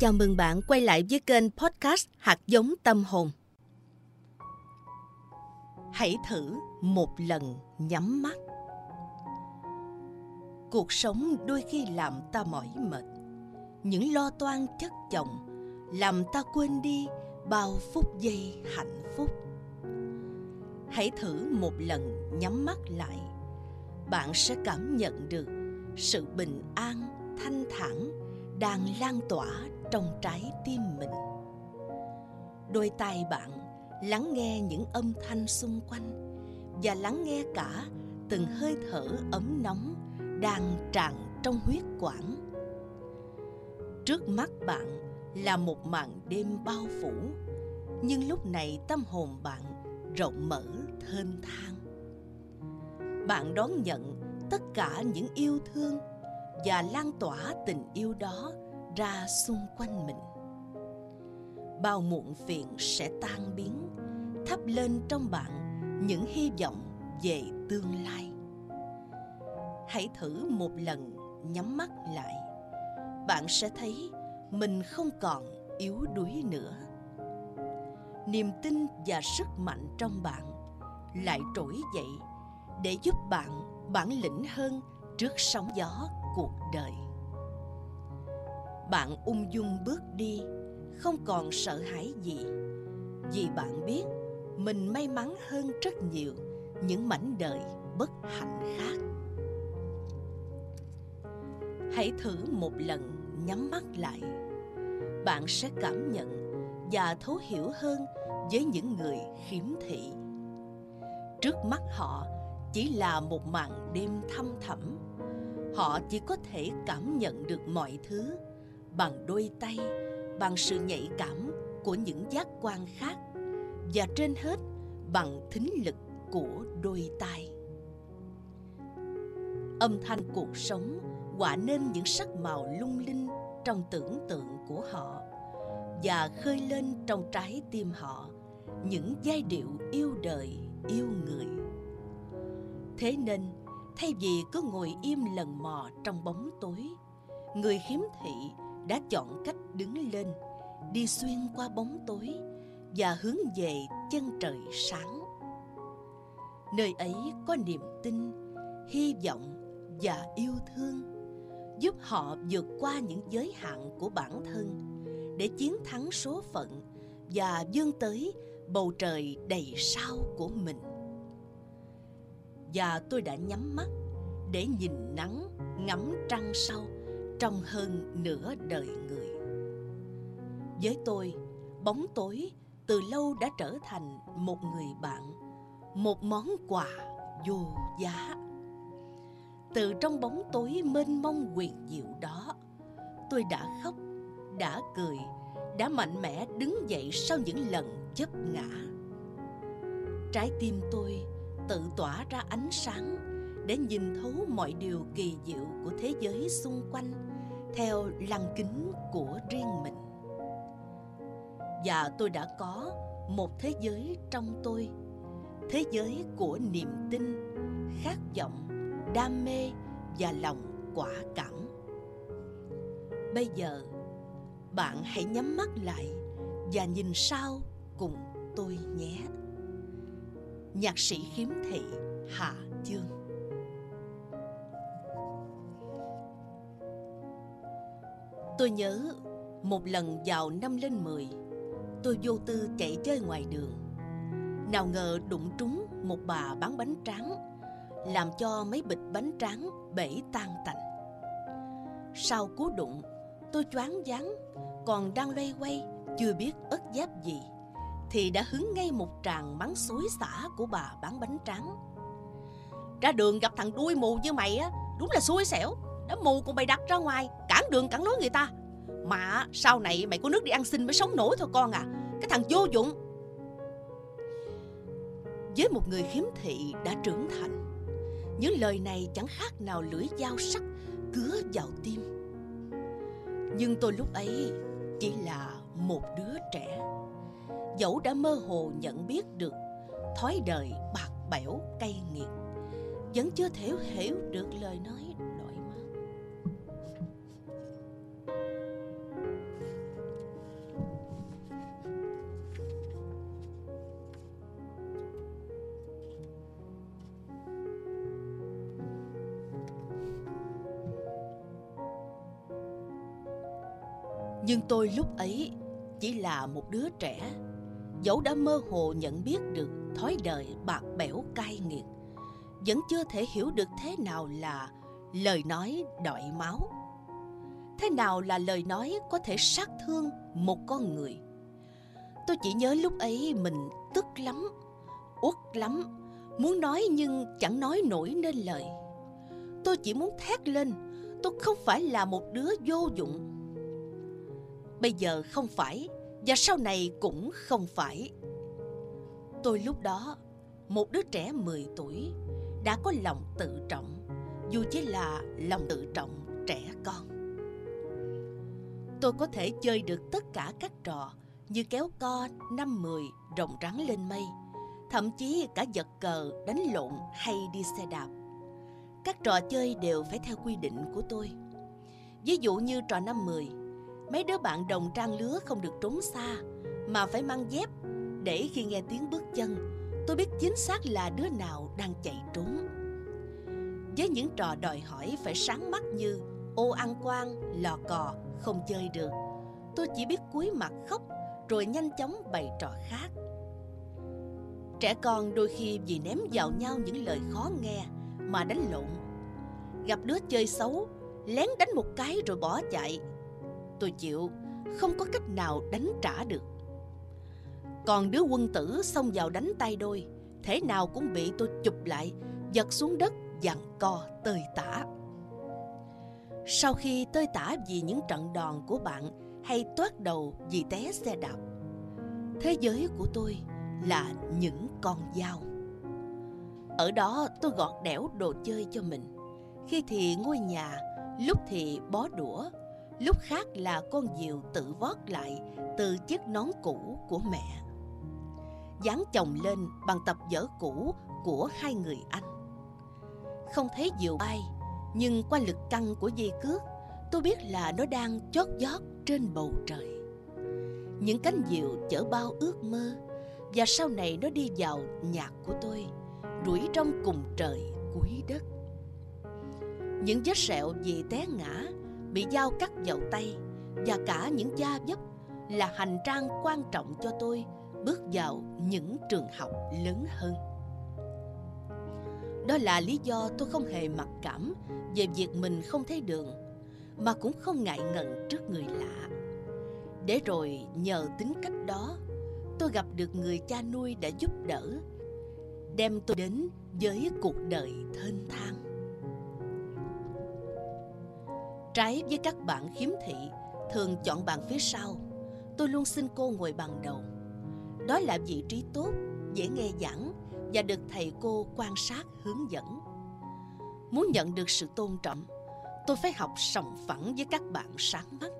Chào mừng bạn quay lại với kênh podcast Hạt giống tâm hồn. Hãy thử một lần nhắm mắt. Cuộc sống đôi khi làm ta mỏi mệt. Những lo toan chất chồng làm ta quên đi bao phút giây hạnh phúc. Hãy thử một lần nhắm mắt lại. Bạn sẽ cảm nhận được sự bình an, thanh thản đang lan tỏa trong trái tim mình. Đôi tai bạn lắng nghe những âm thanh xung quanh và lắng nghe cả từng hơi thở ấm nóng đang tràn trong huyết quản. Trước mắt bạn là một màn đêm bao phủ, nhưng lúc này tâm hồn bạn rộng mở thênh thang. Bạn đón nhận tất cả những yêu thương và lan tỏa tình yêu đó ra xung quanh mình. Bao muộn phiền sẽ tan biến, thắp lên trong bạn những hy vọng về tương lai. Hãy thử một lần nhắm mắt lại, bạn sẽ thấy mình không còn yếu đuối nữa. Niềm tin và sức mạnh trong bạn lại trỗi dậy để giúp bạn bản lĩnh hơn trước sóng gió cuộc đời bạn ung dung bước đi, không còn sợ hãi gì. Vì bạn biết, mình may mắn hơn rất nhiều những mảnh đời bất hạnh khác. Hãy thử một lần nhắm mắt lại. Bạn sẽ cảm nhận và thấu hiểu hơn với những người khiếm thị. Trước mắt họ chỉ là một màn đêm thăm thẳm. Họ chỉ có thể cảm nhận được mọi thứ bằng đôi tay, bằng sự nhạy cảm của những giác quan khác, và trên hết bằng thính lực của đôi tai. Âm thanh cuộc sống quả nên những sắc màu lung linh trong tưởng tượng của họ, và khơi lên trong trái tim họ những giai điệu yêu đời, yêu người. Thế nên, thay vì cứ ngồi im lần mò trong bóng tối, người khiếm thị đã chọn cách đứng lên, đi xuyên qua bóng tối và hướng về chân trời sáng. Nơi ấy có niềm tin, hy vọng và yêu thương, giúp họ vượt qua những giới hạn của bản thân để chiến thắng số phận và vươn tới bầu trời đầy sao của mình. Và tôi đã nhắm mắt để nhìn nắng ngắm trăng sau trong hơn nửa đời người. Với tôi, bóng tối từ lâu đã trở thành một người bạn, một món quà vô giá. Từ trong bóng tối mênh mông quyền diệu đó, tôi đã khóc, đã cười, đã mạnh mẽ đứng dậy sau những lần chấp ngã. Trái tim tôi tự tỏa ra ánh sáng để nhìn thấu mọi điều kỳ diệu của thế giới xung quanh, theo lăng kính của riêng mình. Và tôi đã có một thế giới trong tôi, thế giới của niềm tin, khát vọng, đam mê và lòng quả cảm. Bây giờ, bạn hãy nhắm mắt lại và nhìn sau cùng tôi nhé. Nhạc sĩ khiếm thị hà chương. Tôi nhớ, một lần vào năm lên mười, Tôi vô tư chạy chơi ngoài đường. Nào ngờ đụng trúng một bà bán bánh tráng, Làm cho mấy bịch bánh tráng bể tan tành. Sau cú đụng, tôi choáng váng, Còn đang loay quay chưa biết ớt giáp gì, Thì đã hứng ngay một tràng mắng xối xả của bà bán bánh tráng. Ra đường gặp thằng đuôi mù như mày á, Đúng là xui xẻo, Đã mù còn bày đặt ra ngoài đường cản lối người ta. Mà sau này mày có nước đi ăn xin mới sống nổi thôi con à. Cái thằng vô dụng. Với một người khiếm thị đã trưởng thành, Những lời này chẳng khác nào lưỡi dao sắc Cứa vào tim. Nhưng tôi lúc ấy chỉ là một đứa trẻ. Dẫu đã mơ hồ nhận biết được Thói đời bạc bẽo cay nghiệt, Vẫn chưa thể hiểu được lời nói Nhưng tôi lúc ấy chỉ là một đứa trẻ, dẫu đã mơ hồ nhận biết được thói đời bạc bẽo cay nghiệt, vẫn chưa thể hiểu được thế nào là lời nói đọi máu. Thế nào là lời nói có thể sát thương một con người? Tôi chỉ nhớ lúc ấy mình tức lắm, uất lắm, muốn nói nhưng chẳng nói nổi nên lời. Tôi chỉ muốn thét lên, tôi không phải là một đứa vô dụng. Bây giờ không phải, và sau này cũng không phải. Tôi lúc đó, một đứa trẻ 10 tuổi, đã có lòng tự trọng, dù chỉ là lòng tự trọng trẻ con. Tôi có thể chơi được tất cả các trò như kéo co, năm mười, rồng rắn lên mây, thậm chí cả giật cờ, đánh lộn hay đi xe đạp. Các trò chơi đều phải theo quy định của tôi. Ví dụ như trò năm mười, mấy đứa bạn đồng trang lứa không được trốn xa, mà phải mang dép để khi nghe tiếng bước chân, tôi biết chính xác là đứa nào đang chạy trốn. Với những trò đòi hỏi phải sáng mắt như ô ăn quan, lò cò, không chơi được. Tôi chỉ biết cúi mặt khóc rồi nhanh chóng bày trò khác. Trẻ con đôi khi vì ném vào nhau những lời khó nghe mà đánh lộn. Gặp đứa chơi xấu, lén đánh một cái rồi bỏ chạy. Tôi chịu, không có cách nào đánh trả được. Còn đứa quân tử xông vào đánh tay đôi, thế nào cũng bị tôi chụp lại, giật xuống đất, dặn co tơi tả. Sau khi tơi tả vì những trận đòn của bạn hay toát đầu vì té xe đạp. Thế giới của tôi là những con dao. Ở đó tôi gọt đẽo đồ chơi cho mình. Khi thì ngôi nhà, lúc thì bó đũa, lúc khác là con diều tự vót lại từ chiếc nón cũ của mẹ. Dán chồng lên bằng tập vở cũ của hai người anh. Không thấy diều bay, nhưng qua lực căng của dây cước, tôi biết là nó đang chót vót trên bầu trời những cánh diều chở bao ước mơ và sau này nó đi vào nhạc của tôi đuổi trong cùng trời cuối đất những vết sẹo vì té ngã bị dao cắt vào tay, và cả những da dấp là hành trang quan trọng cho tôi bước vào những trường học lớn hơn. Đó là lý do tôi không hề mặc cảm về việc mình không thấy đường, mà cũng không ngại ngần trước người lạ. Để rồi nhờ tính cách đó, tôi gặp được người cha nuôi đã giúp đỡ, đem tôi đến với cuộc đời thênh thang trái với các bạn khiếm thị, thường chọn bàn phía sau. Tôi luôn xin cô ngồi bằng đầu. Đó là vị trí tốt, dễ nghe giảng và được thầy cô quan sát, hướng dẫn. Muốn nhận được sự tôn trọng, tôi phải học sòng phẳng với các bạn sáng mắt.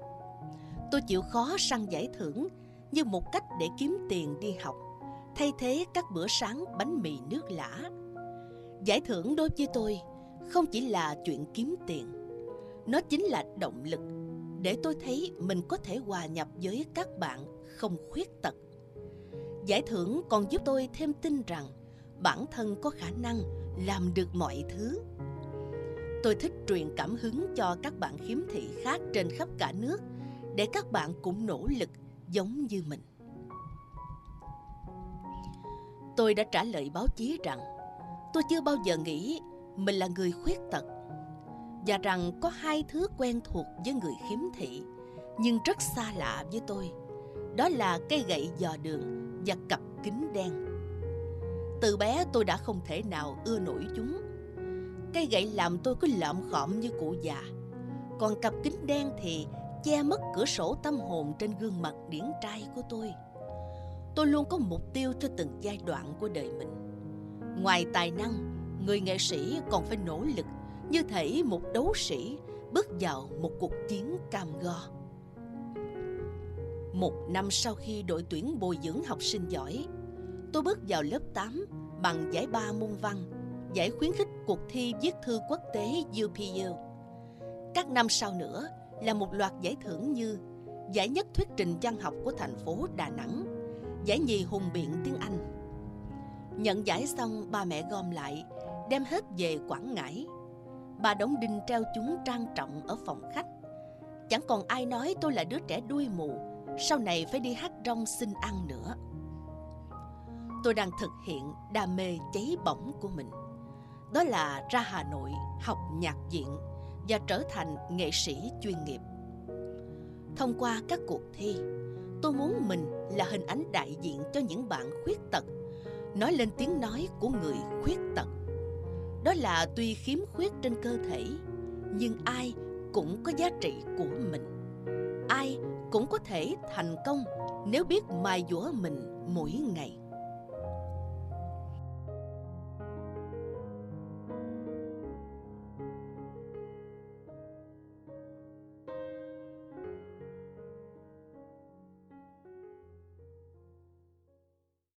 Tôi chịu khó săn giải thưởng như một cách để kiếm tiền đi học, thay thế các bữa sáng bánh mì nước lã. Giải thưởng đối với tôi không chỉ là chuyện kiếm tiền nó chính là động lực để tôi thấy mình có thể hòa nhập với các bạn không khuyết tật. Giải thưởng còn giúp tôi thêm tin rằng bản thân có khả năng làm được mọi thứ. Tôi thích truyền cảm hứng cho các bạn khiếm thị khác trên khắp cả nước để các bạn cũng nỗ lực giống như mình. Tôi đã trả lời báo chí rằng tôi chưa bao giờ nghĩ mình là người khuyết tật và rằng có hai thứ quen thuộc với người khiếm thị nhưng rất xa lạ với tôi. Đó là cây gậy dò đường và cặp kính đen. Từ bé tôi đã không thể nào ưa nổi chúng. Cây gậy làm tôi cứ lợm khọm như cụ già. Còn cặp kính đen thì che mất cửa sổ tâm hồn trên gương mặt điển trai của tôi. Tôi luôn có mục tiêu cho từng giai đoạn của đời mình. Ngoài tài năng, người nghệ sĩ còn phải nỗ lực như thể một đấu sĩ bước vào một cuộc chiến cam go. Một năm sau khi đội tuyển bồi dưỡng học sinh giỏi, tôi bước vào lớp 8 bằng giải ba môn văn, giải khuyến khích cuộc thi viết thư quốc tế UPU. Các năm sau nữa, là một loạt giải thưởng như giải nhất thuyết trình văn học của thành phố Đà Nẵng, giải nhì hùng biện tiếng Anh. Nhận giải xong, ba mẹ gom lại, đem hết về Quảng Ngãi. Bà đóng đinh treo chúng trang trọng ở phòng khách. Chẳng còn ai nói tôi là đứa trẻ đuôi mù, Sau này phải đi hát rong xin ăn nữa. Tôi đang thực hiện đam mê cháy bỏng của mình. Đó là ra Hà Nội học nhạc viện Và trở thành nghệ sĩ chuyên nghiệp. Thông qua các cuộc thi, Tôi muốn mình là hình ảnh đại diện cho những bạn khuyết tật, Nói lên tiếng nói của người khuyết tật. Đó là tuy khiếm khuyết trên cơ thể, Nhưng ai cũng có giá trị của mình. Ai cũng có thể thành công nếu biết mài dũa mình mỗi ngày.